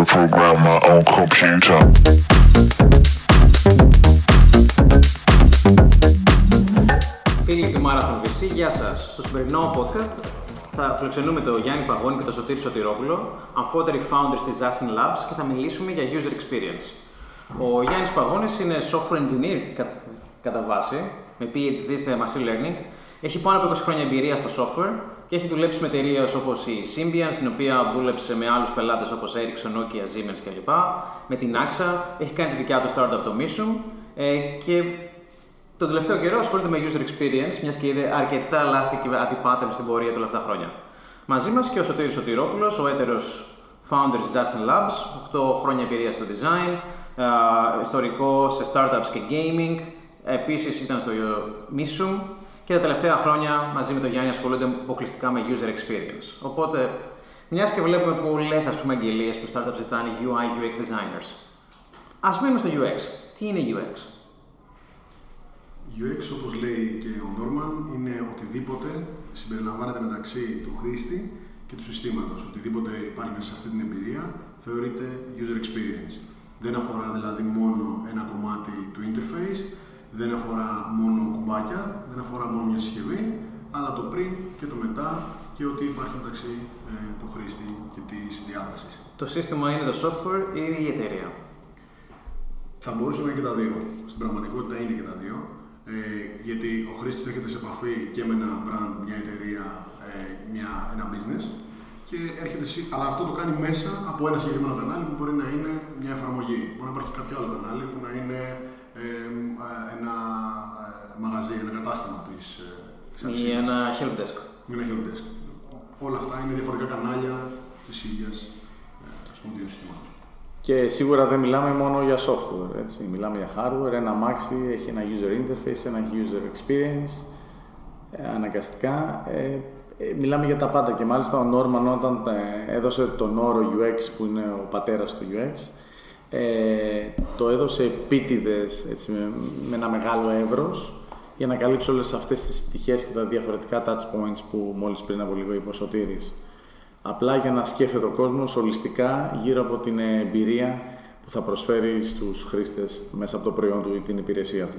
I program my own computer. Φίλοι του Marathon VC, γεια σας. Στο σημερινό podcast θα φιλοξενούμε τον Γιάννη Παγώνη και τον Σωτήρη Σωτηρόπουλο, αμφότεροι founders της Zassin Labs και θα μιλήσουμε για user experience. Ο Γιάννης Παγώνης είναι software engineer κα- κατά βάση, με PhD σε machine learning. Έχει πάνω από 20 χρόνια εμπειρία στο software και έχει δουλέψει με εταιρείες όπως η Symbian, στην οποία δούλεψε με άλλους πελάτες όπως Ericsson, Nokia, Siemens κλπ. Με την AXA, έχει κάνει τη δικιά του startup το Mission ε, και τον τελευταίο καιρό ασχολείται με user experience, μιας και είδε αρκετά λάθη και αντιπάτελ στην πορεία του τελευταία χρόνια. Μαζί μας και ο Σωτήρης Σωτηρόπουλος, ο έτερος founder της Justin Labs, 8 χρόνια εμπειρία στο design, α, ιστορικό σε startups και gaming. Επίσης ήταν στο Missum και τα τελευταία χρόνια μαζί με τον Γιάννη ασχολούνται αποκλειστικά με user experience. Οπότε, μιας και βλέπουμε πολλές αγγελίες που startups ζητάνε UI, UX designers. Α μείνουμε στο UX. Τι είναι UX? UX, όπως λέει και ο Νόρμαν, είναι οτιδήποτε συμπεριλαμβάνεται μεταξύ του χρήστη και του συστήματος. Οτιδήποτε υπάρχει μέσα σε αυτή την εμπειρία θεωρείται user experience. Δεν αφορά δηλαδή μόνο ένα κομμάτι του interface, δεν αφορά μόνο κουμπάκια, δεν αφορά μόνο μια συσκευή, αλλά το πριν και το μετά και ό,τι υπάρχει μεταξύ ε, του χρήστη και της διάδρασης. Το σύστημα είναι το software ή η εταιρεία; Θα μπορούσε να είναι και τα δύο. Στην πραγματικότητα είναι και τα δύο. Ε, γιατί ο χρήστης έρχεται σε επαφή και με ένα brand, μια εταιρεία, ε, μια, ένα business. Και έρχεται, συ- αλλά αυτό το κάνει μέσα από ένα συγκεκριμένο κανάλι που μπορεί να είναι μια εφαρμογή. Μπορεί να υπάρχει κάποιο άλλο κανάλι που να είναι ε, ε, ένα ε, μαγαζί, ένα κατάστημα της, ε, της Ή αλυσίδας. ένα help desk. Ή ένα help desk. Όλα αυτά είναι διαφορετικά κανάλια της ίδιας ε, ας πούμε, δύο συστήματος. Και σίγουρα δεν μιλάμε μόνο για software, έτσι. Μιλάμε για hardware, ένα Maxi έχει ένα user interface, ένα user experience, ε, αναγκαστικά. Ε, ε, μιλάμε για τα πάντα και μάλιστα ο Norman όταν ε, έδωσε τον όρο UX που είναι ο πατέρας του UX, ε, το έδωσε επίτηδες έτσι, με, με ένα μεγάλο εύρος για να καλύψει όλες αυτές τις πτυχές και τα διαφορετικά touch points που μόλις πριν από λίγο είπε ο Σωτήρης. Απλά για να σκέφτεται ο κόσμος ολιστικά γύρω από την εμπειρία που θα προσφέρει στους χρήστες μέσα από το προϊόν του ή την υπηρεσία του.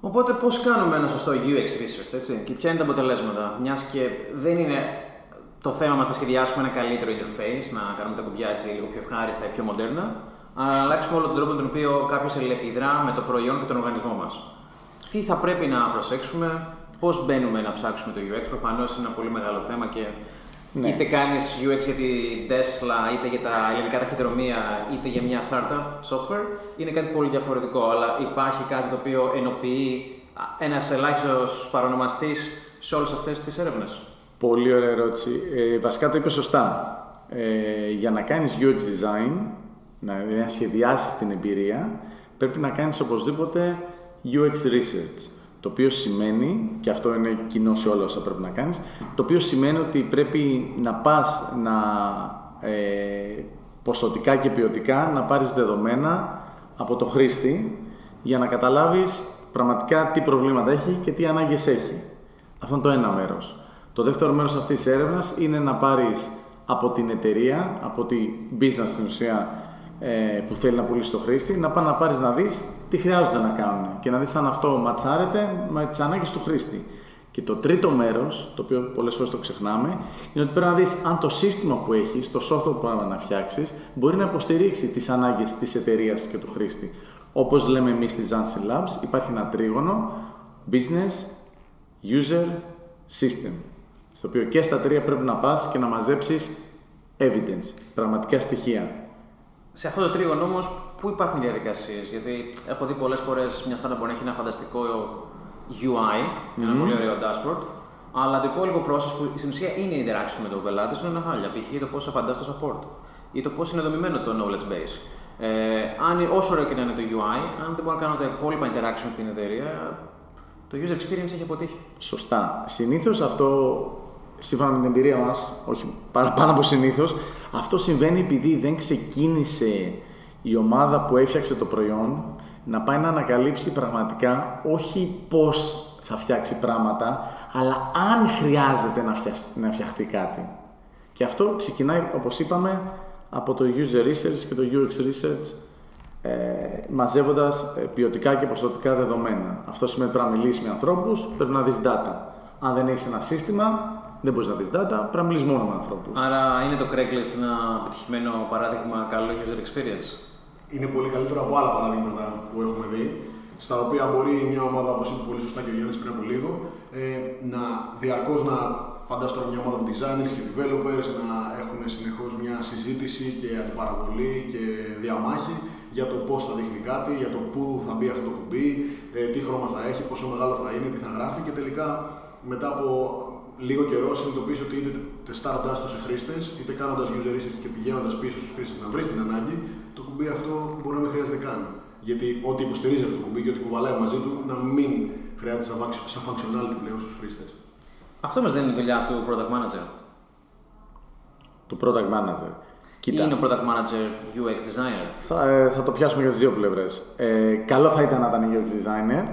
Οπότε, πώς κάνουμε ένα σωστό UX research, έτσι, και ποια είναι τα αποτελέσματα, μιας και δεν είναι το θέμα μας να σχεδιάσουμε ένα καλύτερο interface, να κάνουμε τα κουμπιά έτσι λίγο πιο ευχάριστα ή πιο μοντέρνα, αλλά να αλλάξουμε όλο τον τρόπο με τον οποίο κάποιος ελεπιδρά με το προϊόν και τον οργανισμό μας. Τι θα πρέπει να προσέξουμε, πώς μπαίνουμε να ψάξουμε το UX, προφανώς είναι ένα πολύ μεγάλο θέμα και Ναι. είτε κάνεις UX για την Tesla, είτε για τα ελληνικά ταχυδρομεία, είτε για μια startup software, είναι κάτι πολύ διαφορετικό. Αλλά υπάρχει κάτι το οποίο ενοποιεί ένας ελάχιστος παρονομαστής σε όλες αυτές τις έρευνες. Πολύ ωραία ερώτηση. Ε, βασικά το είπες σωστά. Ε, για να κάνεις UX design, να, να σχεδιάσεις την εμπειρία, πρέπει να κάνεις οπωσδήποτε UX research. Το οποίο σημαίνει, και αυτό είναι κοινό σε όλα όσα πρέπει να κάνεις, το οποίο σημαίνει ότι πρέπει να πας να ε, ποσοτικά και ποιοτικά να πάρεις δεδομένα από το χρήστη για να καταλάβεις πραγματικά τι προβλήματα έχει και τι ανάγκες έχει. Αυτό είναι το ένα μέρος. Το δεύτερο μέρος αυτής της έρευνας είναι να πάρεις από την εταιρεία, από τη business στην ουσία ε, που θέλει να πουλήσει το χρήστη, να πάει να πάρεις να δεις τι χρειάζονται να κάνουν και να δεις αν αυτό ματσάρεται με τις ανάγκες του χρήστη. Και το τρίτο μέρος, το οποίο πολλές φορές το ξεχνάμε, είναι ότι πρέπει να δεις αν το σύστημα που έχεις, το software που πρέπει να φτιάξεις, μπορεί να υποστηρίξει τις ανάγκες της εταιρείας και του χρήστη. Όπως λέμε εμείς στη Janssen Labs, υπάρχει ένα τρίγωνο, business, user, system. Στο οποίο και στα τρία πρέπει να πας και να μαζέψεις evidence, πραγματικά στοιχεία. Σε αυτό το τρίγωνο όμως, πού υπάρχουν διαδικασίες, Γιατί έχω δει πολλές φορές μια startup μπορεί να έχει ένα φανταστικό UI, ένα πολύ ωραίο dashboard, αλλά το υπόλοιπο process που στην ουσία είναι η interaction με τον πελάτη σου είναι χάλια. Π.χ. το πώς απαντάς στο support ή το πώς είναι δομημένο το knowledge base. Ε, αν, όσο ωραίο και να είναι το UI, αν δεν μπορώ να κάνω τα υπόλοιπα interaction με την εταιρεία, το user experience έχει αποτύχει. Σωστά. Συνήθως αυτό, σύμφωνα με την εμπειρία μας, όχι παραπάνω από συνήθως, αυτό συμβαίνει επειδή δεν ξεκίνησε η ομάδα που έφτιαξε το προϊόν να πάει να ανακαλύψει πραγματικά όχι πώς θα φτιάξει πράγματα, αλλά αν χρειάζεται να, φτιασ- να φτιαχτεί κάτι. Και αυτό ξεκινάει, όπως είπαμε, από το user research και το UX research ε, μαζεύοντας ποιοτικά και ποσοτικά δεδομένα. Αυτό σημαίνει ότι πρέπει να μιλήσεις με ανθρώπους, πρέπει να δεις data. Αν δεν έχεις ένα σύστημα, δεν μπορείς να δει data, πρέπει να μιλήσει μόνο με ανθρώπους. Άρα είναι το Craigslist ένα πετυχημένο παράδειγμα καλό user experience; Είναι πολύ καλύτερο από άλλα παραδείγματα που έχουμε δει, στα οποία μπορεί μια ομάδα, όπως είπε πολύ σωστά και ο Γιάννης πριν από λίγο, ε, να διαρκώς να φανταστώ μια ομάδα από designers και developers να έχουν συνεχώς μια συζήτηση και αντιπαραβολή και διαμάχη για το πώς θα δείχνει κάτι, για το πού θα μπει αυτό το κουμπί, ε, τι χρώμα θα έχει, πόσο μεγάλο θα είναι, τι θα γράφει και τελικά μετά από λίγο καιρό συνειδητοποιήσει ότι είτε τεστάροντα το σε χρήστες, είτε κάνοντας user research και πηγαίνοντας πίσω στους χρήστες να βρεις την ανάγκη, το κουμπί αυτό μπορεί να μην χρειάζεται καν. Γιατί ό,τι υποστηρίζει αυτό το κουμπί και ό,τι κουβαλάει μαζί του να μην χρειάζεται σαν functionality πλέον στους χρήστες. Αυτό μας δεν είναι η δουλειά του product manager. Του product manager. Κοίτα. Είναι ο product manager UX designer; Θα, ε, θα το πιάσουμε για τις δύο πλευρές. Ε, καλό θα ήταν να ήταν UX designer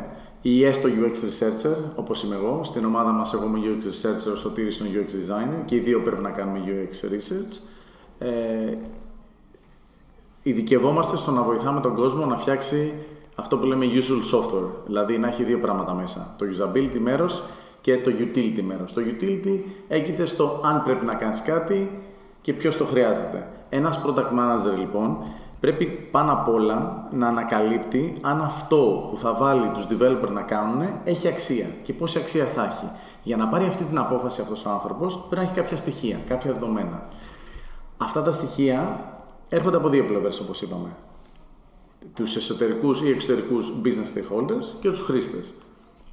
ή έστω UX researcher, όπως είμαι εγώ. Στην ομάδα μας, εγώ είμαι UX researcher, ο Σωτήρης είναι UX designer και οι δύο πρέπει να κάνουμε UX research. Ε, ειδικευόμαστε στο να βοηθάμε τον κόσμο να φτιάξει αυτό που λέμε usual software. Δηλαδή να έχει δύο πράγματα μέσα. Το usability μέρος και το utility μέρος. Το utility έγκυται στο αν πρέπει να κάνεις κάτι και ποιος το χρειάζεται. Ένας product manager λοιπόν πρέπει πάνω απ' όλα να ανακαλύπτει αν αυτό που θα βάλει τους developer να κάνουν έχει αξία και πόση αξία θα έχει. Για να πάρει αυτή την απόφαση αυτός ο άνθρωπος πρέπει να έχει κάποια στοιχεία, κάποια δεδομένα. Αυτά τα στοιχεία έρχονται από δύο πλευρές όπως είπαμε. Τους εσωτερικούς ή εξωτερικούς business stakeholders και τους χρήστες.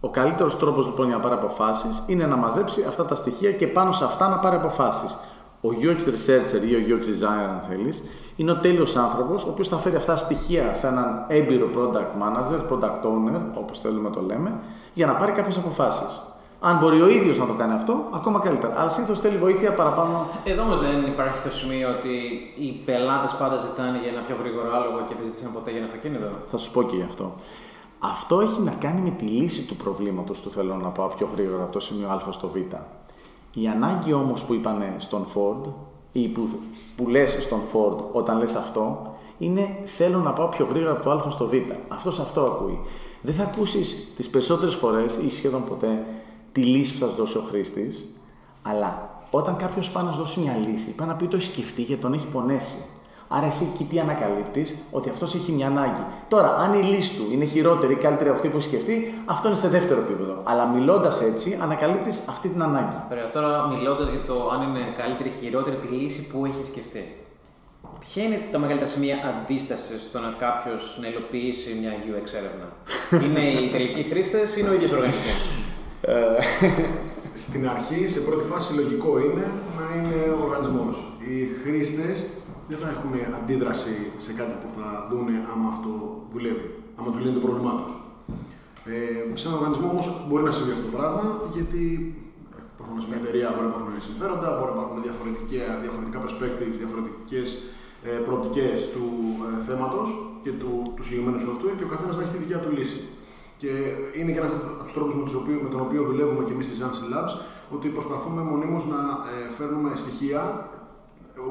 Ο καλύτερος τρόπος λοιπόν για να πάρει αποφάσεις είναι να μαζέψει αυτά τα στοιχεία και πάνω σε αυτά να πάρει αποφάσεις. Ο UX researcher ή ο UX designer, αν θέλεις, είναι ο τέλειος άνθρωπος, ο οποίος θα φέρει αυτά τα στοιχεία σε έναν έμπειρο product manager, product owner, όπως θέλουμε το λέμε, για να πάρει κάποιες αποφάσεις. Αν μπορεί ο ίδιος να το κάνει αυτό, ακόμα καλύτερα. Αλλά συνήθω θέλει βοήθεια παραπάνω. Εδώ όμως δεν υπάρχει το σημείο ότι οι πελάτες πάντα ζητάνε για ένα πιο γρήγορο άλογο και δεν ζήτησαν ποτέ για ένα αυτοκίνητο. Θα σου πω και γι' αυτό. Αυτό έχει να κάνει με τη λύση του προβλήματος του θέλω να πάω πιο γρήγορα από το σημείο Α στο Β. Η ανάγκη όμως που είπανε στον Ford ή που, που λες στον Ford όταν λες αυτό είναι θέλω να πάω πιο γρήγορα από το α στο β. Αυτός αυτό ακούει. Δεν θα ακούσεις τις περισσότερες φορές ή σχεδόν ποτέ τη λύση που θα σου δώσει ο χρήστης, αλλά όταν κάποιος πάει να σου δώσει μια λύση, πάει να πει το έχεις σκεφτεί και τον έχει πονέσει. Άρα εσύ εκεί τι ανακαλύπτεις, ότι αυτός έχει μια ανάγκη. Τώρα, αν η λύση του είναι χειρότερη ή καλύτερη από αυτή που έχει σκεφτεί, αυτό είναι σε δεύτερο επίπεδο. Αλλά μιλώντας έτσι, ανακαλύπτεις αυτή την ανάγκη. Ωραία, τώρα μιλώντας για το αν είναι καλύτερη ή χειρότερη τη λύση που έχει σκεφτεί. Ποια είναι τα μεγαλύτερα σημεία αντίστασης στο να κάποιος να υλοποιήσει μια UX έρευνα, Είναι οι τελικοί χρήστες ή είναι ο ίδιος οργανισμός; Ε, στην αρχή, σε πρώτη φάση, λογικό είναι να είναι ο οργανισμός. Οι χρήστες δεν θα έχουν αντίδραση σε κάτι που θα δούνε άμα αυτό δουλεύει, άμα του λύνει το πρόβλημά τους. Ε, σε έναν οργανισμό όμως μπορεί να συμβεί αυτό το πράγμα, γιατί προφανώς μια εταιρεία μπορεί να υπάρχουν συμφέροντα, μπορεί να υπάρχουν διαφορετικά, διαφορετικά perspectives, διαφορετικές ε, προοπτικές του ε, θέματος και του, του συγκεκριμένου software και ο καθένας να έχει τη δικιά του λύση. Και είναι και ένας από τους τρόπους με, με τον οποίο δουλεύουμε και εμείς στη Zansi Labs, ότι προσπαθούμε μονίμως να ε, φέρνουμε στοιχεία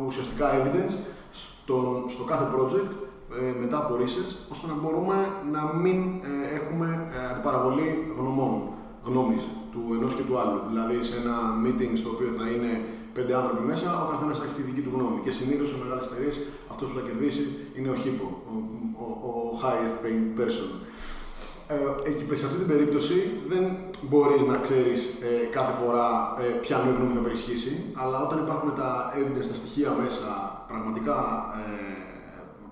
ουσιαστικά evidence στο, στο κάθε project ε, μετά από research, ώστε να μπορούμε να μην ε, έχουμε ε, αντιπαραβολή γνωμών, γνώμης του ενός και του άλλου. Δηλαδή σε ένα meeting στο οποίο θα είναι πέντε άνθρωποι μέσα, ο καθένας θα έχει τη δική του γνώμη. Και συνήθως σε μεγάλες εταιρείες αυτός που θα κερδίσει είναι ο HIPPO, ο, ο, ο highest paying person. Ε, εκεί, σε αυτή την περίπτωση δεν μπορείς να ξέρεις ε, κάθε φορά ε, ποια γνώμη θα περισχύσει, αλλά όταν υπάρχουν τα evidence, τα στοιχεία μέσα, πραγματικά ε,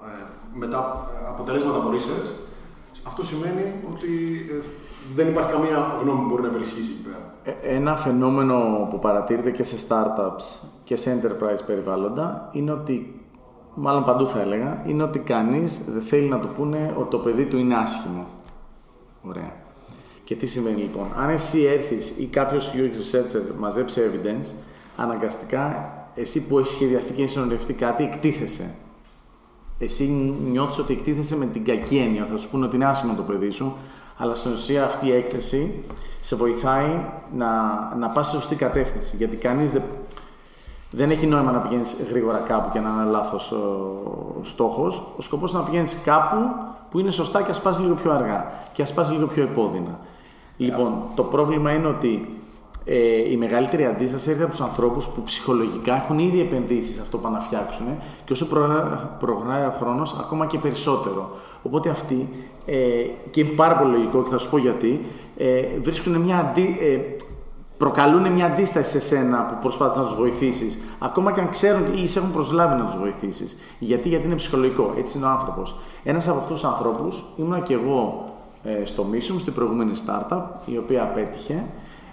ε μετά αποτελέσματα από research, αυτό σημαίνει ότι δεν υπάρχει καμία γνώμη που μπορεί να περισχύσει εκεί πέρα. Ένα φαινόμενο που παρατηρείται και σε startups και σε enterprise περιβάλλοντα είναι ότι, μάλλον παντού θα έλεγα, είναι ότι κανείς δεν θέλει να του πούνε ότι το παιδί του είναι άσχημο. Ωραία. Και τι σημαίνει λοιπόν, αν εσύ έρθεις ή κάποιος UX researcher μαζέψει evidence, αναγκαστικά εσύ που έχεις σχεδιαστεί και έχεις συνοδευτεί κάτι, εκτίθεσαι. Εσύ νιώθεις ότι εκτίθεσαι με την κακή έννοια. Θα σου πούνε ότι είναι άσχημο το παιδί σου, αλλά στην ουσία αυτή η έκθεση σε βοηθάει να, να πας σε σωστή κατεύθυνση. Γιατί κανείς δεν. Δεν έχει νόημα να πηγαίνεις γρήγορα κάπου και να είναι λάθος ο στόχος. Ο σκοπός είναι να πηγαίνεις κάπου που είναι σωστά και α πα λίγο πιο αργά και α πα λίγο πιο επώδυνα. Λοιπόν, το πρόβλημα είναι ότι ε, η μεγαλύτερη αντίσταση έρχεται από τους ανθρώπους που ψυχολογικά έχουν ήδη επενδύσει σε αυτό που πάνε να φτιάξουν και όσο προχωράει ο χρόνος, ακόμα και περισσότερο. Οπότε αυτοί, ε, και είναι πάρα πολύ λογικό και θα σου πω γιατί, ε, βρίσκουν μια αντί, ε, προκαλούν μια αντίσταση σε σένα που προσπάθησες να τους βοηθήσεις, ακόμα και αν ξέρουν ή σε έχουν προσλάβει να τους βοηθήσεις. Γιατί, γιατί είναι ψυχολογικό, έτσι είναι ο άνθρωπος. Ένας από αυτούς τους ανθρώπους ήμουν και εγώ ε, στο Mission, στην προηγούμενη startup, η οποία απέτυχε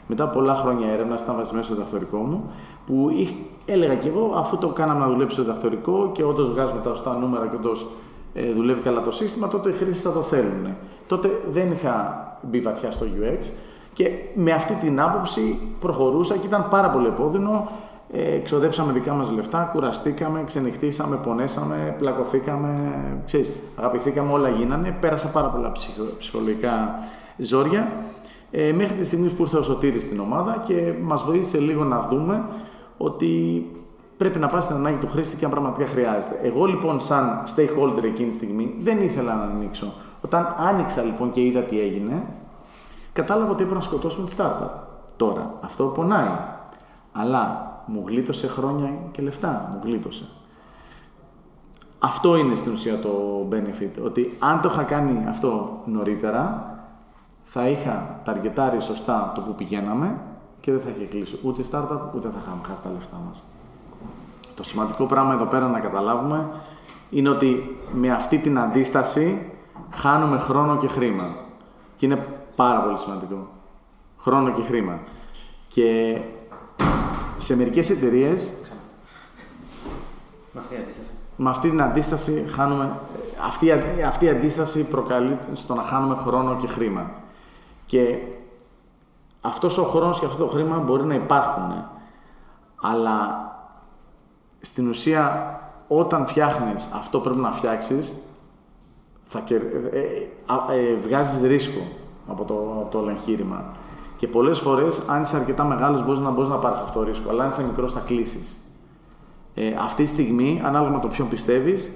μετά από πολλά χρόνια έρευνας, ήταν βασισμένο στο διδακτορικό μου, που έλεγα κι εγώ, αφού το κάναμε να δουλέψει στο διδακτορικό και όντως βγάζουμε τα σωστά νούμερα και όντως ε, δουλεύει καλά το σύστημα, τότε οι χρήστες θα το θέλουν. Τότε δεν είχα μπει βαθιά στο UX και με αυτή την άποψη προχωρούσα και ήταν πάρα πολύ επώδυνο. Ε, εξοδέψαμε δικά μας λεφτά, κουραστήκαμε, ξενυχτήσαμε, πονέσαμε, πλακωθήκαμε, ξέρεις, αγαπηθήκαμε, όλα γίνανε. Πέρασα πάρα πολλά ψυχολογικά ζόρια ε, μέχρι τη στιγμή που ήρθε ο Σωτήρης στην ομάδα και μας βοήθησε λίγο να δούμε ότι πρέπει να πάει στην ανάγκη του χρήστη και αν πραγματικά χρειάζεται. Εγώ λοιπόν σαν stakeholder εκείνη τη στιγμή δεν ήθελα να ανοίξω. Όταν άνοιξα λοιπόν και είδα τι έγινε, κατάλαβα ότι έπρεπε να σκοτώσουμε τη startup. Τώρα, αυτό πονάει. Αλλά μου γλίτωσε χρόνια και λεφτά. Μου γλίτωσε. Αυτό είναι στην ουσία το benefit. Ότι αν το είχα κάνει αυτό νωρίτερα, θα είχα ταργετάρει σωστά το που πηγαίναμε και δεν θα είχε κλείσει ούτε startup ούτε θα είχαμε χάσει τα λεφτά μας. Το σημαντικό πράγμα εδώ πέρα να καταλάβουμε είναι ότι με αυτή την αντίσταση χάνουμε χρόνο και χρήμα. Και είναι πάρα πολύ σημαντικό. Χρόνο και χρήμα. Και σε μερικές εταιρείε. Με αυτή την αντίσταση. Με αυτή την αντίσταση χάνουμε. Αυτή, αυτή η αντίσταση προκαλεί στο να χάνουμε χρόνο και χρήμα. Και αυτός ο χρόνος και αυτό το χρήμα μπορεί να υπάρχουν, αλλά στην ουσία όταν φτιάχνεις αυτό πρέπει να φτιάξεις, θα ε, ε, ε, βγάζεις ρίσκο από το, από το όλο εγχείρημα. Και πολλές φορές, αν είσαι αρκετά μεγάλος, μπορείς να, μπορείς να πάρεις αυτό το ρίσκο, αλλά αν είσαι μικρός θα κλείσεις. Ε, αυτή τη στιγμή, ανάλογα με το ποιον πιστεύεις,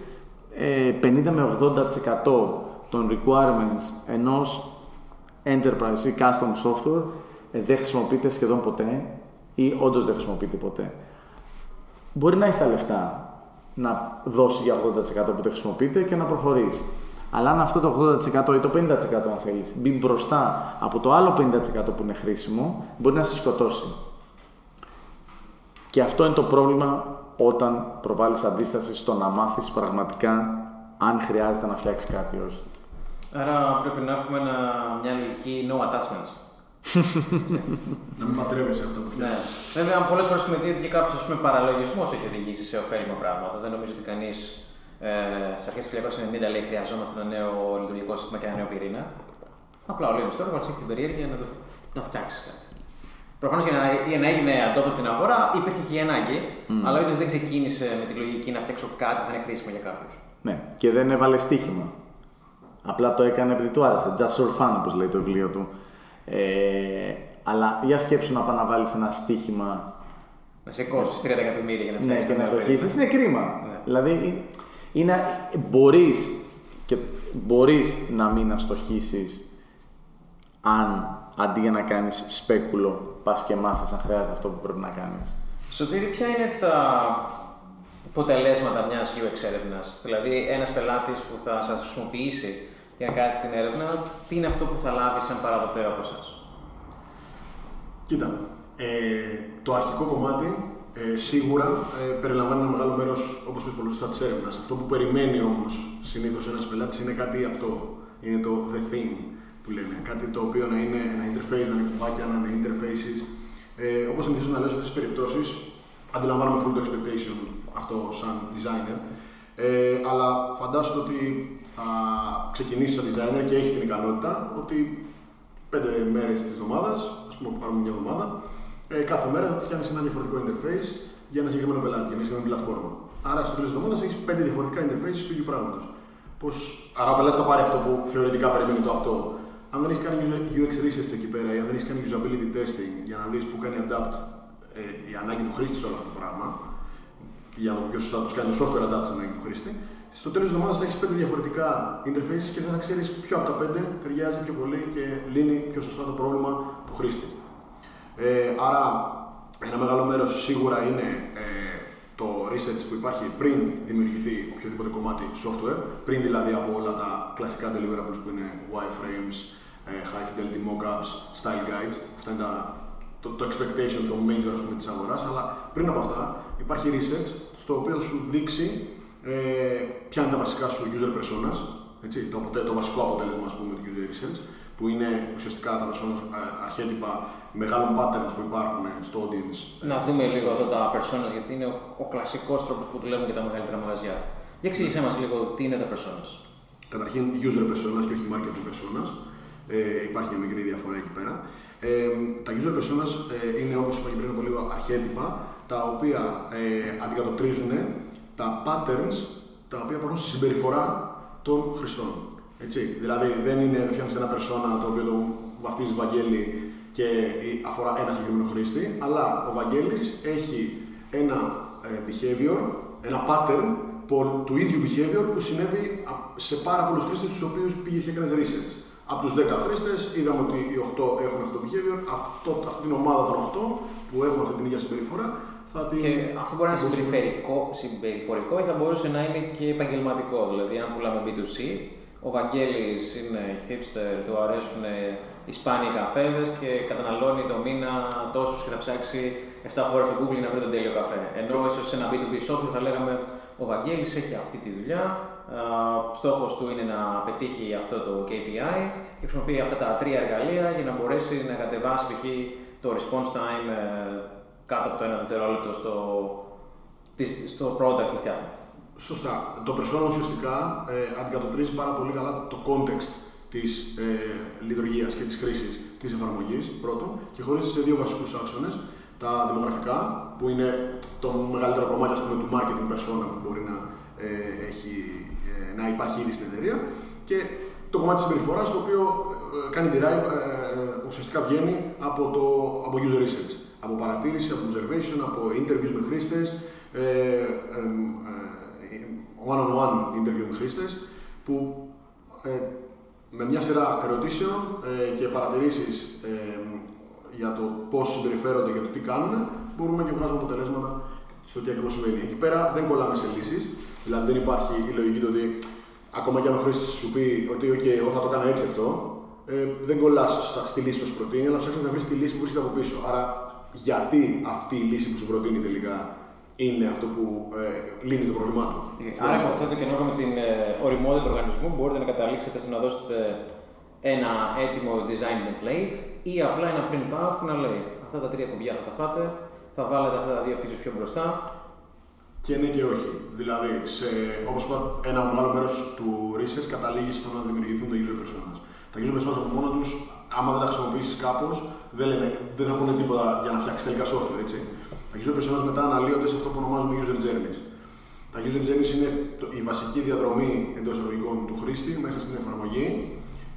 50 με 80% των requirements ενός enterprise ή custom software ε, δεν χρησιμοποιείται σχεδόν ποτέ ή όντως δεν χρησιμοποιείται ποτέ. Μπορεί να έχεις τα λεφτά να δώσεις για 80% που δεν χρησιμοποιείται και να προχωρήσεις. Αλλά αν αυτό το 80% ή το 50% αν θέλεις μπει μπροστά από το άλλο 50% που είναι χρήσιμο, μπορεί να σε σκοτώσει. Και αυτό είναι το πρόβλημα όταν προβάλλεις αντίσταση στο να μάθεις πραγματικά αν χρειάζεται να φτιάξεις κάτι ή όχι. Άρα πρέπει να έχουμε ένα, μια λογική no attachments. να μην παντρεύεσαι αυτό που φτιάχνεις. Ναι. Βέβαια, πολλές φορές έχουμε δει ότι κάποιος παραλογισμός έχει οδηγήσει σε ωφέλιμα πράγματα. Δεν νομίζω ότι κανείς ε, στι αρχές του 1990 λέει χρειαζόμαστε ένα νέο λειτουργικό σύστημα και ένα νέο πυρήνα. Απλά ο Λίνο τώρα έχει την περιέργεια να, το, να φτιάξει κάτι. Προφανώς για, για να έγινε αντόπτω την αγορά υπήρχε και η ανάγκη, mm. αλλά ο δεν ξεκίνησε με τη λογική να φτιάξω κάτι που θα είναι χρήσιμο για κάποιους. Ναι, και δεν έβαλε στοίχημα. Απλά το έκανε επειδή του άρεσε. Just for fun, όπως λέει το βιβλίο του. Ε, αλλά για σκέψου να πάει να βάλεις ένα στοίχημα. Να σε κόσει 30 εκατομμύρια για να φτιάξεις. Ναι, και να στοχίσεις. Είναι κρίμα. Ναι. Δηλαδή, είναι, μπορείς, και μπορείς να μην αστοχήσεις αν αντί για να κάνεις σπέκουλο πας και μάθεις αν χρειάζεται αυτό που πρέπει να κάνεις. Σωτήρη, ποια είναι τα αποτελέσματα μιας UX έρευνα. Δηλαδή, ένας πελάτης που θα σας χρησιμοποιήσει για να κάνετε την έρευνα, τι είναι αυτό που θα λάβεις σαν παραδοτέο από εσάς; Κοίτα, ε, το αρχικό κομμάτι ε, σίγουρα ε, περιλαμβάνει ένα μεγάλο μέρος, όπως είπες πολύ σωστά, της έρευνας. Αυτό που περιμένει όμως συνήθως ένας πελάτης είναι κάτι αυτό. Είναι το the thing που λένε. Κάτι το οποίο να είναι ένα interface, να είναι κουμπάκια, να είναι interfaces. Ε, όπως συνηθίζω να λέω σε αυτές τις περιπτώσεις, αντιλαμβάνομαι full expectation αυτό σαν designer. Ε, αλλά φαντάσου ότι θα ξεκινήσεις σαν designer και έχεις την ικανότητα ότι πέντε μέρες της εβδομάδας, ας πούμε που πάρουμε μια εβδομάδα, ε, κάθε μέρα θα φτιάχνεις ένα διαφορετικό interface για ένα συγκεκριμένο πελάτη, για μια συγκεκριμένη πλατφόρμα. Άρα στο τέλος της εβδομάδας έχεις πέντε διαφορετικά interfaces του ίδιους πράγματο. Πώς... Άρα ο πελάτης θα πάρει αυτό που θεωρητικά περιμένει το αυτό. Αν δεν έχεις κάνει UX research εκεί πέρα ή αν δεν έχεις κάνει usability testing για να δεις που κάνει adapt ε, η ανάγκη του χρήστη σε όλο αυτό το πράγμα, για να το πιο σωστά, τους κάνει το software adaptation ανάγκη του χρήστη. Στο τέλος της εβδομάδας θα έχεις πέντε διαφορετικά interfaces και δεν θα ξέρεις ποιο από τα πέντε ταιριάζει πιο πολύ και λύνει πιο σωστά το πρόβλημα του χρήστη. Ε, άρα, ένα μεγάλο μέρος σίγουρα είναι ε, το research που υπάρχει πριν δημιουργηθεί οποιοδήποτε κομμάτι software, πριν δηλαδή από όλα τα κλασικά deliverables που είναι wireframes, ε, high fidelity mockups, style guides. Αυτά είναι τα, το, το expectation, το major ας πούμε, της αγοράς, αλλά πριν από αυτά υπάρχει research στο οποίο θα σου δείξει ε, ποια είναι τα βασικά σου user personas, έτσι, το, το βασικό αποτέλεσμα ας πούμε, του user research, που είναι ουσιαστικά τα personas ε, αρχέτυπα μεγάλων patterns που υπάρχουν στο audience. Να δούμε λίγο αυτά τα personas, γιατί είναι ο, ο κλασικός τρόπος που δουλεύουν και τα μεγαλύτερα μαγαζιά. Για εξήγησέ μας λίγο τι είναι τα personas. Καταρχήν user personas και όχι marketing personas. Ε, υπάρχει μια μικρή διαφορά εκεί πέρα. Ε, τα user personas ε, είναι όπως είπα και πριν από λίγο αρχέτυπα τα οποία ε, αντικατοπτρίζουν τα patterns τα οποία υπάρχουν στη συμπεριφορά των χρηστών. Έτσι. Δηλαδή δεν είναι φτιάχνεις ένα persona το οποίο το βαφτίζεις Βαγγέλη και αφορά ένα συγκεκριμένο χρήστη, αλλά ο Βαγγέλης έχει ένα ε, behavior, ένα pattern του ίδιου behavior που συνέβη σε πάρα πολλούς χρήστες τους οποίους πήγες και έκανες research. Από τους 10 χρήστες είδαμε ότι οι 8 έχουν αυτό το behavior, αυτό, αυτή την ομάδα των 8 που έχουν αυτή την ίδια συμπεριφορά θα την... Και αυτό μπορεί να είναι συμπεριφορικό, συμπεριφορικό ή θα μπορούσε να είναι και επαγγελματικό. Δηλαδή, αν πουλάμε B2C, ο Βαγγέλης είναι hipster, του αρέσουν οι σπάνιοι καφέδες και καταναλώνει το μήνα τόσους και θα ψάξει 7 φορές στο Google να βρει τον τέλειο καφέ. Ενώ ίσως σε ένα B2B software θα λέγαμε ο Βαγγέλης έχει αυτή τη δουλειά, Στόχος του είναι να πετύχει αυτό το KPI και χρησιμοποιεί αυτά τα τρία εργαλεία για να μπορέσει να κατεβάσει π.χ. το response time ε, κάτω από το ένα δευτερόλεπτο στο, στο product που φτιάχνει. Σωστά. Το persona ουσιαστικά ε, αντικατοπτρίζει πάρα πολύ καλά το context της ε, λειτουργίας και της χρήσης της εφαρμογής, πρώτον, και χωρίζει σε δύο βασικούς άξονες. Τα δημογραφικά, που είναι το μεγαλύτερο κομμάτι πούμε, του marketing persona που μπορεί να ε, έχει να υπάρχει ήδη στην εταιρεία και το κομμάτι της συμπεριφοράς το οποίο ε, κάνει derive, ε, ε, ουσιαστικά βγαίνει από, το, από user research. Από παρατήρηση, από observation, από interviews με χρήστες, one-on-one interview με χρήστες, που με μια σειρά ερωτήσεων και παρατηρήσεις για το πώς συμπεριφέρονται και το τι κάνουν, μπορούμε και βγάζουμε αποτελέσματα στο τι ακριβώς συμβαίνει. Εκεί πέρα δεν κολλάμε σε λύσεις, Δηλαδή δεν υπάρχει η λογική του ότι ακόμα και αν ο χρήστης σου πει ότι okay, εγώ θα το κάνω έτσι αυτό, ε, δεν κολλάς στη λύση που σου προτείνει, αλλά ψάχνεις να βρεις τη λύση που βρίσκεται από πίσω. Άρα, γιατί αυτή η λύση που σου προτείνει τελικά είναι αυτό που ε, λύνει το πρόβλημά του. Άρα, υποθέτω και ενώ με την ε, οριμότητα του οργανισμού μπορείτε να καταλήξετε στο να δώσετε ένα έτοιμο design template ή απλά ένα print out που να λέει αυτά τα τρία κουμπιά θα τα φάτε, θα βάλετε αυτά τα δύο features πιο μπροστά και ναι και όχι. Δηλαδή, σε, όπως είπα, ένα μεγάλο μέρος του research καταλήγει στο να δημιουργηθούν τα user personas. Τα user personas από μόνο τους, άμα δεν τα χρησιμοποιήσεις κάπως, δεν, δεν θα πούνε τίποτα για να φτιάξεις τελικά software. Έτσι. Τα user personas μετά αναλύονται σε αυτό που ονομάζουμε user journeys. Τα user journeys είναι η βασική διαδρομή εντός εισαγωγικών του χρήστη μέσα στην εφαρμογή,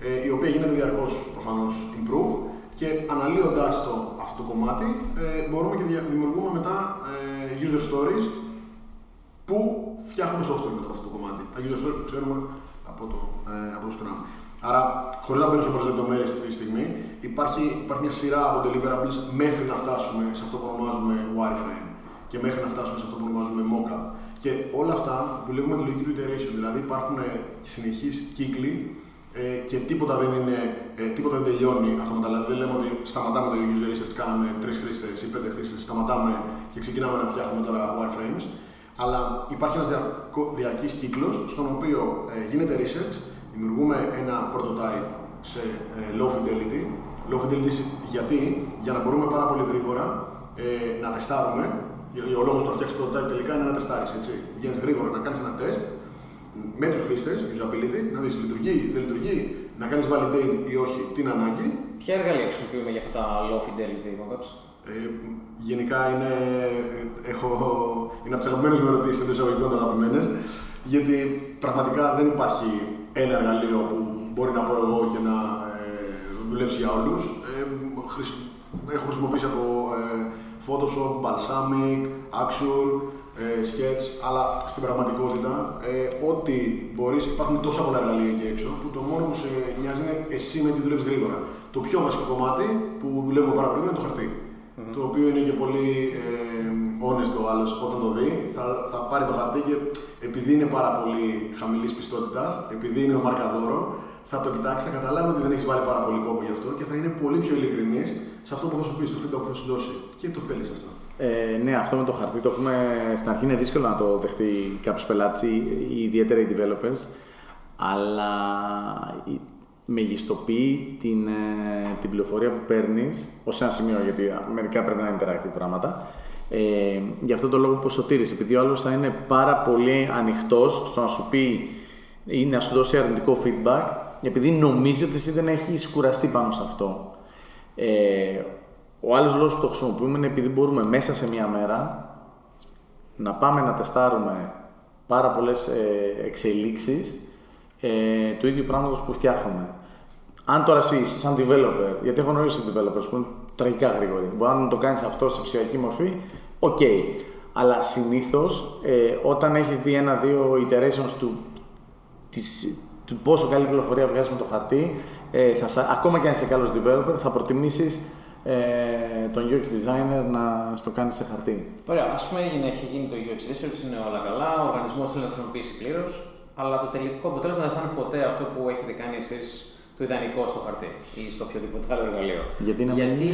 ε, η οποία γίνεται διαρκώς προφανώς improve και αναλύοντας το αυτό το κομμάτι, ε, μπορούμε και δημιουργούμε μετά ε, user stories που φτιάχνουμε software μετά από αυτό το κομμάτι. Τα user stories που ξέρουμε από το, ε, από το Scrum. Άρα, χωρίς να μπαίνω σε πολλές λεπτομέρειες αυτή τη στιγμή, υπάρχει, υπάρχει μια σειρά από deliverables μέχρι να φτάσουμε σε αυτό που ονομάζουμε wireframe και μέχρι να φτάσουμε σε αυτό που ονομάζουμε mockup. Και όλα αυτά δουλεύουμε με τη λογική του iteration. Δηλαδή, υπάρχουν ε, συνεχείς κύκλοι ε, και τίποτα δεν, είναι, ε, τίποτα δεν τελειώνει αυτόματα. Δηλαδή, δεν λέμε ότι σταματάμε το user research, κάναμε τρεις χρήστες ή πέντε χρήστες, σταματάμε και ξεκινάμε να φτιάχνουμε τώρα wireframes αλλά υπάρχει ένας διαρκής κύκλος στον οποίο ε, γίνεται research, δημιουργούμε ένα prototype σε ε, low fidelity. Low fidelity γιατί, για να μπορούμε πάρα πολύ γρήγορα ε, να τεστάρουμε, ο λόγο του να φτιάξεις prototype τελικά είναι να τεστάρεις. Βγαίνεις γρήγορα να κάνεις ένα test με τους χρήστες, usability, να δεις λειτουργεί, δεν λειτουργεί, να κάνεις validate ή όχι την ανάγκη. Ποια εργαλεία χρησιμοποιούμε για αυτά τα low fidelity mockups. Ε, γενικά είναι, έχω, είναι από τις αγαπημένες μου ερωτήσεις εντός εισαγωγικών αγαπημένες, γιατί πραγματικά δεν υπάρχει ένα εργαλείο που μπορεί να πω εγώ και να ε, δουλέψει για όλους. Ε, έχω χρησιμοποιήσει από ε, Photoshop, Balsamic, Axure, ε, Sketch, αλλά στην πραγματικότητα ε, ό,τι μπορείς, υπάρχουν τόσα πολλά εργαλεία εκεί έξω που το μόνο που σε νοιάζει είναι εσύ με τι δουλεύεις γρήγορα. Το πιο βασικό κομμάτι που δουλεύω πάρα πολύ είναι το χαρτί. Το οποίο είναι και πολύ ε, honest ο άλλος όταν το δει. Θα, θα πάρει το χαρτί και επειδή είναι πάρα πολύ χαμηλής πιστότητας, επειδή είναι ο μαρκαδόρο, θα το κοιτάξει, θα καταλάβει ότι δεν έχεις βάλει πάρα πολύ κόπο γι' αυτό και θα είναι πολύ πιο ειλικρινής σε αυτό που θα σου πεις, στο feedback που θα σου δώσει. Και το θέλεις αυτό. Ε, ναι, αυτό με το χαρτί το έχουμε. Στην αρχή είναι δύσκολο να το δεχτεί κάποιος πελάτης, ιδιαίτερα οι developers. Αλλά μεγιστοποιεί την, ε, την πληροφορία που παίρνεις ως ένα σημείο, γιατί μερικά πρέπει να είναι interactive πράγματα. Ε, γι' αυτό το λόγο που ο επειδή ο άλλος θα είναι πάρα πολύ ανοιχτός στο να σου πει ή να σου δώσει αρνητικό feedback, επειδή νομίζει ότι εσύ δεν έχεις κουραστεί πάνω σε αυτό. Ε, ο άλλος λόγος που το χρησιμοποιούμε είναι επειδή μπορούμε μέσα σε μία μέρα να πάμε να τεστάρουμε πάρα πολλές ε, εξελίξεις ε, του ίδιου πράγματος που φτιάχνουμε. Αν τώρα εσύ, σαν developer, γιατί έχω γνωρίσει developers που είναι τραγικά γρήγοροι, μπορεί να το κάνεις αυτό σε ψηφιακή μορφή, OK. Okay. Αλλά συνήθως ε, όταν έχεις δει ένα-δύο iterations του, της, του πόσο καλή πληροφορία βγάζεις με το χαρτί, ε, θα, ακόμα και αν είσαι καλός developer, θα προτιμήσεις ε, τον UX designer να στο κάνεις σε χαρτί. Ωραία, ας πούμε έγινε, έχει γίνει το UX research, είναι όλα καλά, ο οργανισμός θέλει να το χρησιμοποιήσει πλήρως, αλλά το τελικό αποτέλεσμα δεν θα είναι ποτέ αυτό που έχετε κάνει εσείς το ιδανικό στο χαρτί ή στο οποιοδήποτε άλλο εργαλείο. Γιατί, Γιατί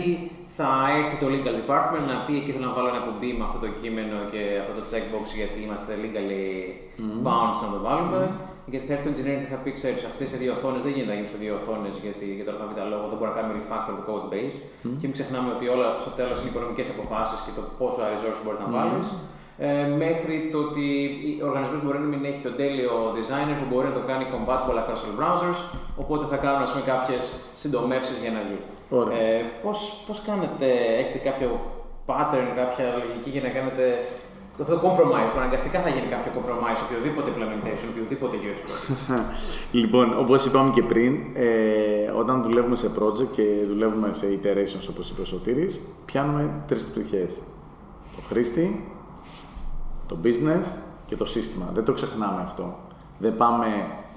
θα έρθει το legal department να πει εκεί θέλω να βάλω ένα κουμπί με αυτό το κείμενο και αυτό το checkbox γιατί είμαστε legally mm-hmm. bound να το βάλουμε. Mm-hmm. Γιατί θα έρθει το engineering και θα πει: Ξέρεις, αυτές οι δύο οθόνες δεν γίνεται να γίνουν σε δύο οθόνες γιατί για το ΑΒ λόγο δεν μπορεί να κάνουμε refactor το code base. Mm. Και μην ξεχνάμε ότι όλα στο τέλος είναι οικονομικές αποφάσεις και το πόσο resource μπορείς να βάλεις. Ε, μέχρι το ότι ο οργανισμός μπορεί να μην έχει τον τέλειο designer που μπορεί να το κάνει compatible across all browsers. Οπότε θα κάνουν κάποιες συντομεύσεις για να βγει. Ε, Πώς κάνετε, έχετε κάποιο pattern, κάποια λογική για να κάνετε αυτό το compromise, που αναγκαστικά θα γίνει κάποιο compromise, οποιοδήποτε implementation, οποιοδήποτε UX project. λοιπόν, όπως είπαμε και πριν, ε, όταν δουλεύουμε σε project και δουλεύουμε σε iterations, όπως είπε ο Σωτήρης, πιάνουμε τρεις πτυχές. Το χρήστη, το business και το σύστημα. Δεν το ξεχνάμε αυτό. Δεν πάμε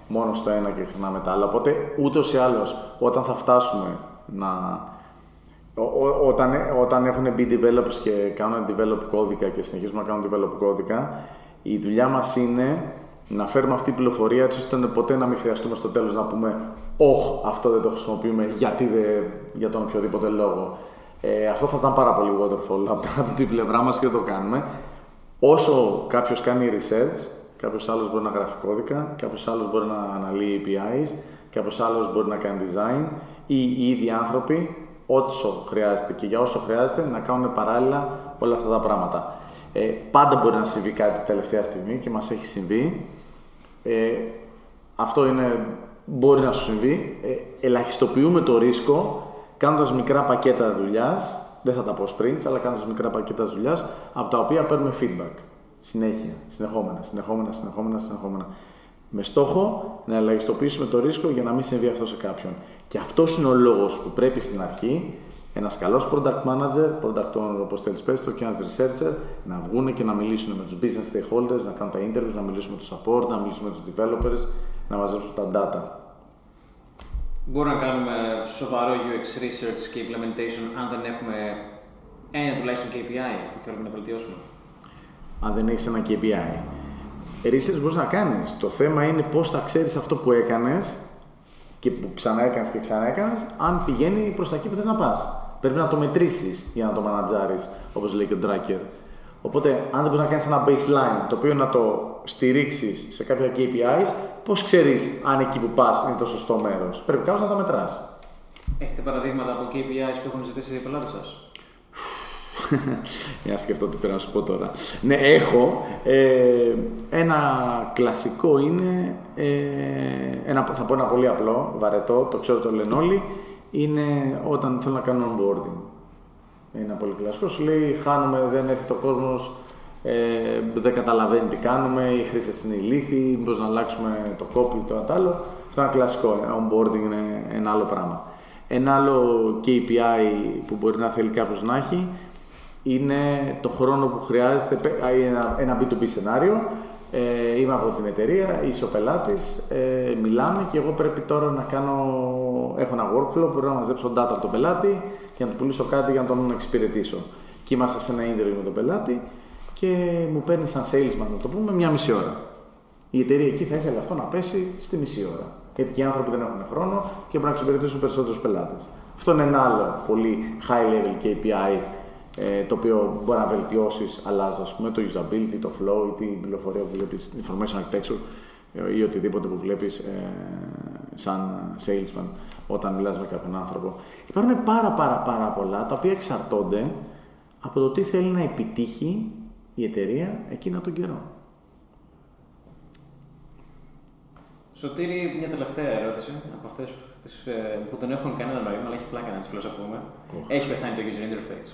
μόνο στο ένα και ξεχνάμε τα άλλα. Οπότε, ούτως ή άλλως, όταν θα φτάσουμε να όταν, όταν έχουν μπει developers και κάνουν develop κώδικα και συνεχίζουμε να κάνουν develop κώδικα, η δουλειά μας είναι να φέρουμε αυτή την πληροφορία έτσι ώστε ποτέ να μην χρειαστούμε στο τέλος να πούμε «Ωχ, αυτό δεν το χρησιμοποιούμε, γιατί δεν, για τον οποιοδήποτε λόγο». Ε, αυτό θα ήταν πάρα πολύ waterfall από την πλευρά μας και το κάνουμε. Όσο κάποιος κάνει research, κάποιος άλλος μπορεί να γράφει κώδικα, κάποιος άλλος μπορεί να αναλύει APIs, κάποιος άλλος μπορεί να κάνει design ή οι ίδιοι άνθρωποι όσο χρειάζεται και για όσο χρειάζεται να κάνουν παράλληλα όλα αυτά τα πράγματα. Ε, πάντα μπορεί να συμβεί κάτι τη τελευταία στιγμή και μας έχει συμβεί. Ε, αυτό είναι, μπορεί να σου συμβεί. Ε, ελαχιστοποιούμε το ρίσκο κάνοντας μικρά πακέτα δουλειάς, δεν θα τα πω sprints, αλλά κάνοντας μικρά πακέτα δουλειάς, από τα οποία παίρνουμε feedback. Συνέχεια, συνεχόμενα, συνεχόμενα, συνεχόμενα, συνεχόμενα. Με στόχο να ελαχιστοποιήσουμε το ρίσκο για να μην συμβεί αυτό σε κάποιον. Και αυτός είναι ο λόγος που πρέπει στην αρχή ένας καλός product manager, product owner όπως θέλεις πες το και ένας researcher να βγουν και να μιλήσουν με τους business stakeholders, να κάνουν τα interviews, να μιλήσουν με τους support, να μιλήσουν με τους developers, να μαζέψουν τα data. Μπορούμε να κάνουμε σοβαρό UX research και implementation αν δεν έχουμε ένα τουλάχιστον KPI που θέλουμε να βελτιώσουμε. Αν δεν έχεις ένα KPI. Research μπορείς να κάνεις. Το θέμα είναι πώς θα ξέρεις αυτό που έκανες και που ξανά έκανε και ξανά έκανε, αν πηγαίνει προς τα εκεί που θες να πας. Πρέπει να το μετρήσεις για να το μανατζάρεις, όπως λέει και ο Ντράκερ. Οπότε, αν δεν μπορείς να κάνεις ένα baseline το οποίο να το στηρίξεις σε κάποια KPIs, πώς ξέρεις αν εκεί που πας είναι το σωστό μέρος. Πρέπει κάπως να τα μετράς. Έχετε παραδείγματα από KPIs που έχουν ζητήσει οι πελάτες σας; Για να σκεφτώ τι πρέπει να σου πω τώρα. Ναι, έχω. Ε, ένα κλασικό είναι, ε, ένα, θα πω ένα πολύ απλό, βαρετό, το ξέρω το λένε όλοι, είναι όταν θέλω να κάνω onboarding. Είναι ένα πολύ κλασικό. Σου λέει, χάνουμε, δεν έρχεται ο κόσμος, ε, δεν καταλαβαίνει τι κάνουμε, οι χρήστες είναι ηλίθιοι, μήπως να αλλάξουμε το κόπι, το άλλο. Αυτό είναι ένα κλασικό. Onboarding είναι ένα άλλο πράγμα. Ένα άλλο KPI που μπορεί να θέλει κάποιος να έχει είναι το χρόνο που χρειάζεται, πε- α, ένα, ένα B2B σενάριο, ε, είμαι από την εταιρεία, είσαι ο πελάτης, ε, μιλάμε και εγώ πρέπει τώρα να κάνω, έχω ένα workflow που πρέπει να μαζέψω data από τον πελάτη για να του πουλήσω κάτι για να τον εξυπηρετήσω. Και είμαστε σε ένα interview με τον πελάτη και μου παίρνει σαν salesman, να το πούμε, μια μισή ώρα. Η εταιρεία εκεί θα ήθελε αυτό να πέσει στη μισή ώρα. Γιατί και οι άνθρωποι δεν έχουν χρόνο και πρέπει να εξυπηρετήσουν περισσότερους πελάτες. Αυτό είναι ένα άλλο πολύ high level KPI ε, το οποίο μπορεί να βελτιώσεις αλλάζοντας το usability, το flow ή την πληροφορία που βλέπεις, information architecture ε, ή οτιδήποτε που βλέπεις ε, σαν salesman όταν μιλάς με κάποιον άνθρωπο. Υπάρχουν πάρα πάρα πάρα πολλά τα οποία εξαρτώνται από το τι θέλει να επιτύχει η εταιρεία εκείνα τον καιρό. Σωτήρη, μια τελευταία ερώτηση από αυτές που δεν έχουν κανένα νόημα, αλλά έχει πλάκα να τις φιλοσοφούμε. Έχει πεθάνει το user interface.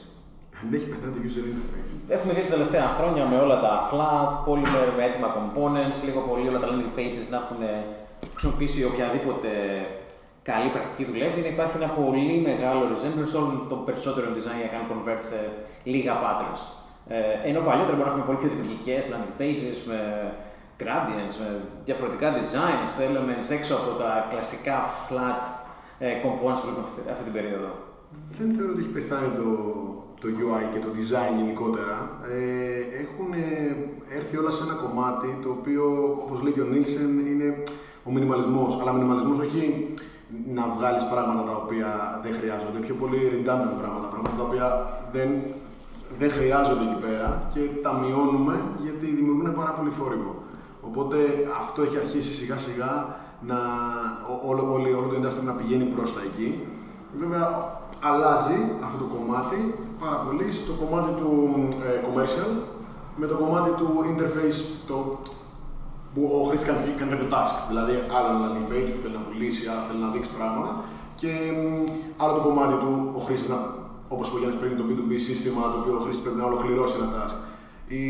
Δεν έχει πεθάνει το user interface. Έχουμε δει τα τελευταία χρόνια με όλα τα flat, πολύ με, με έτοιμα components, λίγο πολύ όλα τα landing pages να έχουν χρησιμοποιήσει οποιαδήποτε καλή πρακτική δουλεύει. Να υπάρχει ένα πολύ μεγάλο resemblance όλων των περισσότερων design για να κάνουν convert σε λίγα patterns. Ε, ενώ παλιότερα μπορούμε να έχουμε πολύ πιο δημιουργικές landing pages με gradients, με διαφορετικά designs, elements έξω από τα κλασικά flat ε, components που βλέπουμε αυτή, αυτή την περίοδο. Δεν θεωρώ ότι έχει πεθάνει το, το UI και το design γενικότερα. Ε, έχουν ε, έρθει όλα σε ένα κομμάτι το οποίο, όπως λέει και ο Νίλσεν, είναι ο μινιμαλισμός. Αλλά μινιμαλισμός όχι να βγάλεις πράγματα τα οποία δεν χρειάζονται, πιο πολύ redundant πράγματα, πράγματα τα οποία δεν, δεν χρειάζονται εκεί πέρα και τα μειώνουμε γιατί δημιουργούν πάρα πολύ θόρυβο. Οπότε αυτό έχει αρχίσει σιγά σιγά να, όλο, όλο, όλο το industry να πηγαίνει προς τα εκεί. Βέβαια, αλλάζει αυτό το κομμάτι πάρα πολύ στο κομμάτι του ε, commercial με το κομμάτι του interface το, που ο χρήστης κάνει, κάνει κάποιο task. Δηλαδή, άλλο ένα landing page που θέλει να πουλήσει, άλλο θέλει να δείξει πράγματα. Και μ, άλλο το κομμάτι του ο χρήστης να, όπως είπε ο Γιάννης πριν, το B2B σύστημα το οποίο ο χρήστη πρέπει να ολοκληρώσει ένα task. Η,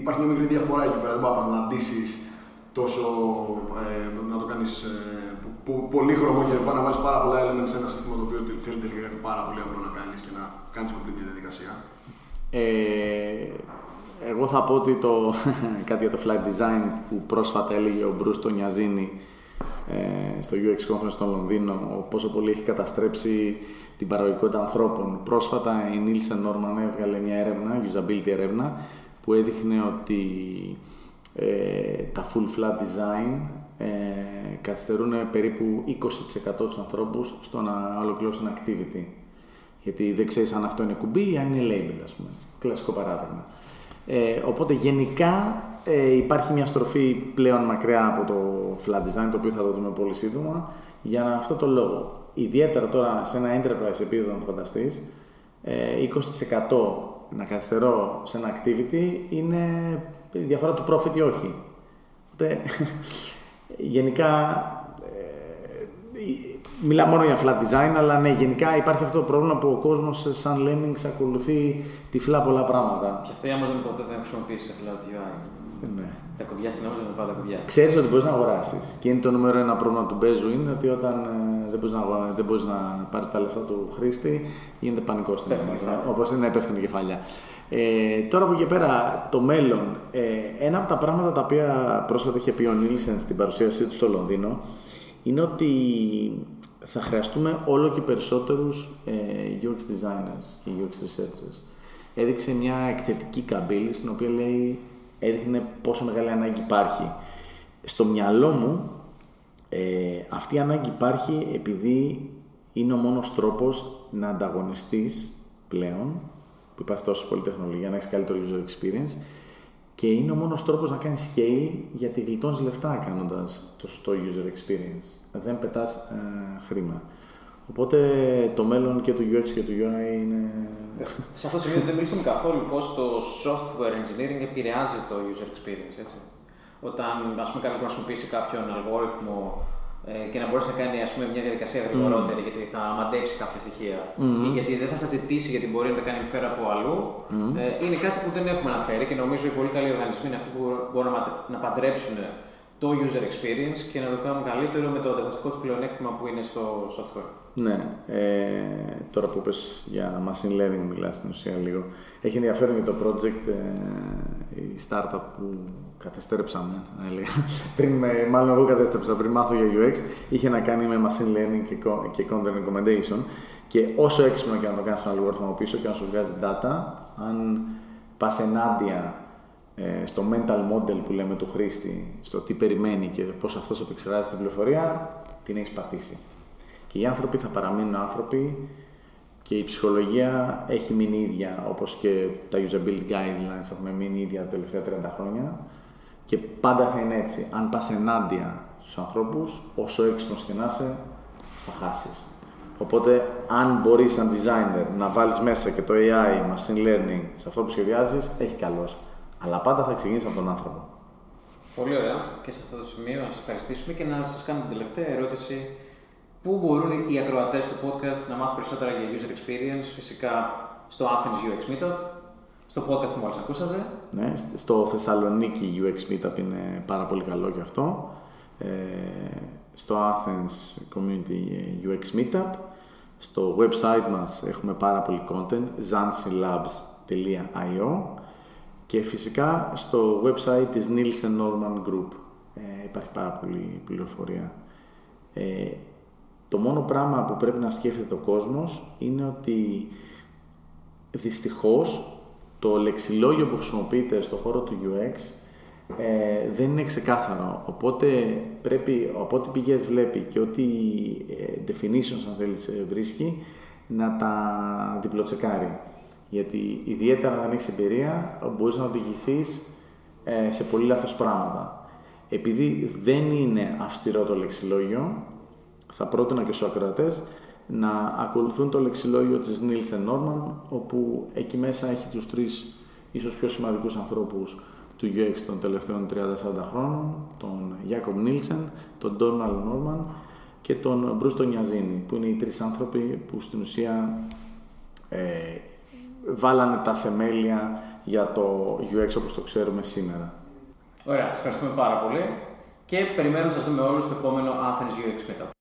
υπάρχει μια μικρή διαφορά εκεί πέρα. Δεν μπορεί να αντίσει τόσο, ε, να το κάνεις ε, πο- πολύχρωμο και να βάλεις πάρα πολλά elements σε ένα σύστημα το οποίο θέλει τελικά κάτι πάρα πολύ απλό να κάνεις και να κάνεις complete μια διαδικασία. Ε, εγώ θα πω ότι το, κάτι για το flight design που πρόσφατα έλεγε ο Μπρούς το Νιαζίνη ε, στο UX Conference στο Λονδίνο, πόσο πολύ έχει καταστρέψει την παραγωγικότητα ανθρώπων. Πρόσφατα η Nielsen Norman έβγαλε μια έρευνα, usability έρευνα, που έδειχνε ότι ε, τα full flat design ε, καθυστερούν περίπου 20% τους ανθρώπους στο να ολοκληρώσουν activity. Γιατί δεν ξέρεις αν αυτό είναι κουμπί ή αν είναι label, ας πούμε. Κλασικό παράδειγμα. Ε, οπότε γενικά ε, υπάρχει μια στροφή πλέον μακριά από το flat design, το οποίο θα το δούμε πολύ σύντομα, για να, αυτό το λόγο. Ιδιαίτερα τώρα σε ένα enterprise επίπεδο, να το φανταστείς, ε, 20% να καθυστερώ σε ένα activity είναι η διαφορά του profit ή όχι. Οπότε, γενικά, ε, μιλάω μόνο για flat design, αλλά ναι, γενικά υπάρχει αυτό το πρόβλημα που ο κόσμος σαν Lemmings ακολουθεί τυφλά πολλά πράγματα. Και αυτό η Amazon ποτέ δεν χρησιμοποιήσει σε flat UI. Ναι. Τα κουμπιά στην Amazon είναι πάντα κουμπιά. Ξέρεις ότι μπορείς να αγοράσεις. Και είναι το νούμερο ένα πρόβλημα του Μπέζου είναι ότι όταν ε, δεν μπορείς να, αγορα- δεν μπορείς να πάρεις τα λεφτά του χρήστη, γίνεται πανικός στην Πέφτουν Amazon. κεφάλια. Όπως είναι πέφτουν κεφάλια. Ε, τώρα από εκεί και πέρα, το μέλλον. Ε, ένα από τα πράγματα τα οποία πρόσφατα είχε πει ο Νίλσεν στην παρουσίασή του στο Λονδίνο είναι ότι θα χρειαστούμε όλο και περισσότερους ε, UX designers και UX researchers. Έδειξε μια εκθετική καμπύλη στην οποία λέει, έδειχνε πόσο μεγάλη ανάγκη υπάρχει. Στο μυαλό μου ε, αυτή η ανάγκη υπάρχει επειδή είναι ο μόνος τρόπος να ανταγωνιστείς πλέον, που υπάρχει τόσο πολύ τεχνολογία, να έχεις καλύτερο user experience και είναι ο μόνος τρόπος να κάνεις scale γιατί γλιτώνεις λεφτά κάνοντας το σωστό user experience. Δεν πετάς ε, χρήμα. Οπότε το μέλλον και του UX και του UI είναι... Σε αυτό το σημείο δεν μιλήσαμε καθόλου πώς το software engineering επηρεάζει το user experience. Έτσι. Όταν ας πούμε, κάποιος μπορεί να χρησιμοποιήσει κάποιον αλγόριθμο ε, και να μπορέσει να κάνει ας πούμε, μια διαδικασία γρηγορότερη γιατί θα μαντέψει κάποια στοιχεία. Ή γιατί δεν θα σας ζητήσει γιατί μπορεί να τα κάνει φέρα από αλλού, ε, είναι κάτι που δεν έχουμε αναφέρει και νομίζω οι πολύ καλοί οργανισμοί είναι αυτοί που μπορούν να, ματ- να παντρέψουν το user experience και να το κάνουν καλύτερο με το ανταγωνιστικό τους πλεονέκτημα που είναι στο software. Ναι, ε, τώρα που πες για machine learning μιλάς στην ουσία λίγο. Έχει ενδιαφέρον για το project ε, η startup που καταστρέψαμε, θα έλεγα. πριν, με- μάλλον εγώ κατέστρεψα, πριν μάθω για UX, είχε να κάνει με machine learning και, co- και content recommendation και όσο έξυπνο και να το κάνεις στον αλγόριθμο από πίσω και να σου βγάζει data, αν πας ενάντια ε, στο mental model που λέμε του χρήστη, στο τι περιμένει και πώς αυτός επεξεργάζεται την πληροφορία, την έχεις πατήσει. Και οι άνθρωποι θα παραμείνουν άνθρωποι και η ψυχολογία έχει μείνει ίδια, όπως και τα usability guidelines έχουν μείνει ίδια τα τελευταία 30 χρόνια και πάντα θα είναι έτσι. Αν πας ενάντια στους ανθρώπους, όσο έξυπνος και να είσαι, θα χάσεις. Οπότε, αν μπορείς σαν designer να βάλεις μέσα και το AI, machine learning σε αυτό που σχεδιάζεις, έχει καλός. Αλλά πάντα θα ξεκινήσεις από τον άνθρωπο. Πολύ ωραία. Και σε αυτό το σημείο να σας ευχαριστήσουμε και να σας κάνω την τελευταία ερώτηση. Πού μπορούν οι ακροατές του podcast να μάθουν περισσότερα για user experience, φυσικά στο Athens UX Meetup, στο podcast που μόλις ακούσατε. Ναι, στο Θεσσαλονίκη UX Meetup είναι πάρα πολύ καλό και αυτό. Ε, στο Athens Community UX Meetup. Στο website μας έχουμε πάρα πολύ content, zansilabs.io και φυσικά στο website της Nielsen Norman Group ε, υπάρχει πάρα πολύ πληροφορία. Ε, το μόνο πράγμα που πρέπει να σκέφτεται ο κόσμος είναι ότι δυστυχώς το λεξιλόγιο που χρησιμοποιείται στο χώρο του UX ε, δεν είναι ξεκάθαρο. Οπότε πρέπει, από ό,τι πηγές βλέπει και ό,τι ε, definitions αν θέλεις ε, βρίσκει, να τα διπλοτσεκάρει. Γιατί ιδιαίτερα αν έχεις εμπειρία, μπορείς να οδηγηθείς ε, σε πολύ λάθος πράγματα. Επειδή δεν είναι αυστηρό το λεξιλόγιο, θα πρότεινα και στους ακροατές να ακολουθούν το λεξιλόγιο της Nielsen Norman, όπου εκεί μέσα έχει τους τρεις ίσως πιο σημαντικούς ανθρώπους του UX των τελευταίων 30-40 χρόνων, τον Jacob Nielsen, τον Donald Norman και τον Bruce Τονιαζίνη, που είναι οι τρεις άνθρωποι που στην ουσία ε, βάλανε τα θεμέλια για το UX όπως το ξέρουμε σήμερα. Ωραία, σας ευχαριστούμε πάρα πολύ και περιμένουμε να σας δούμε όλους στο επόμενο Athens UX Meetup.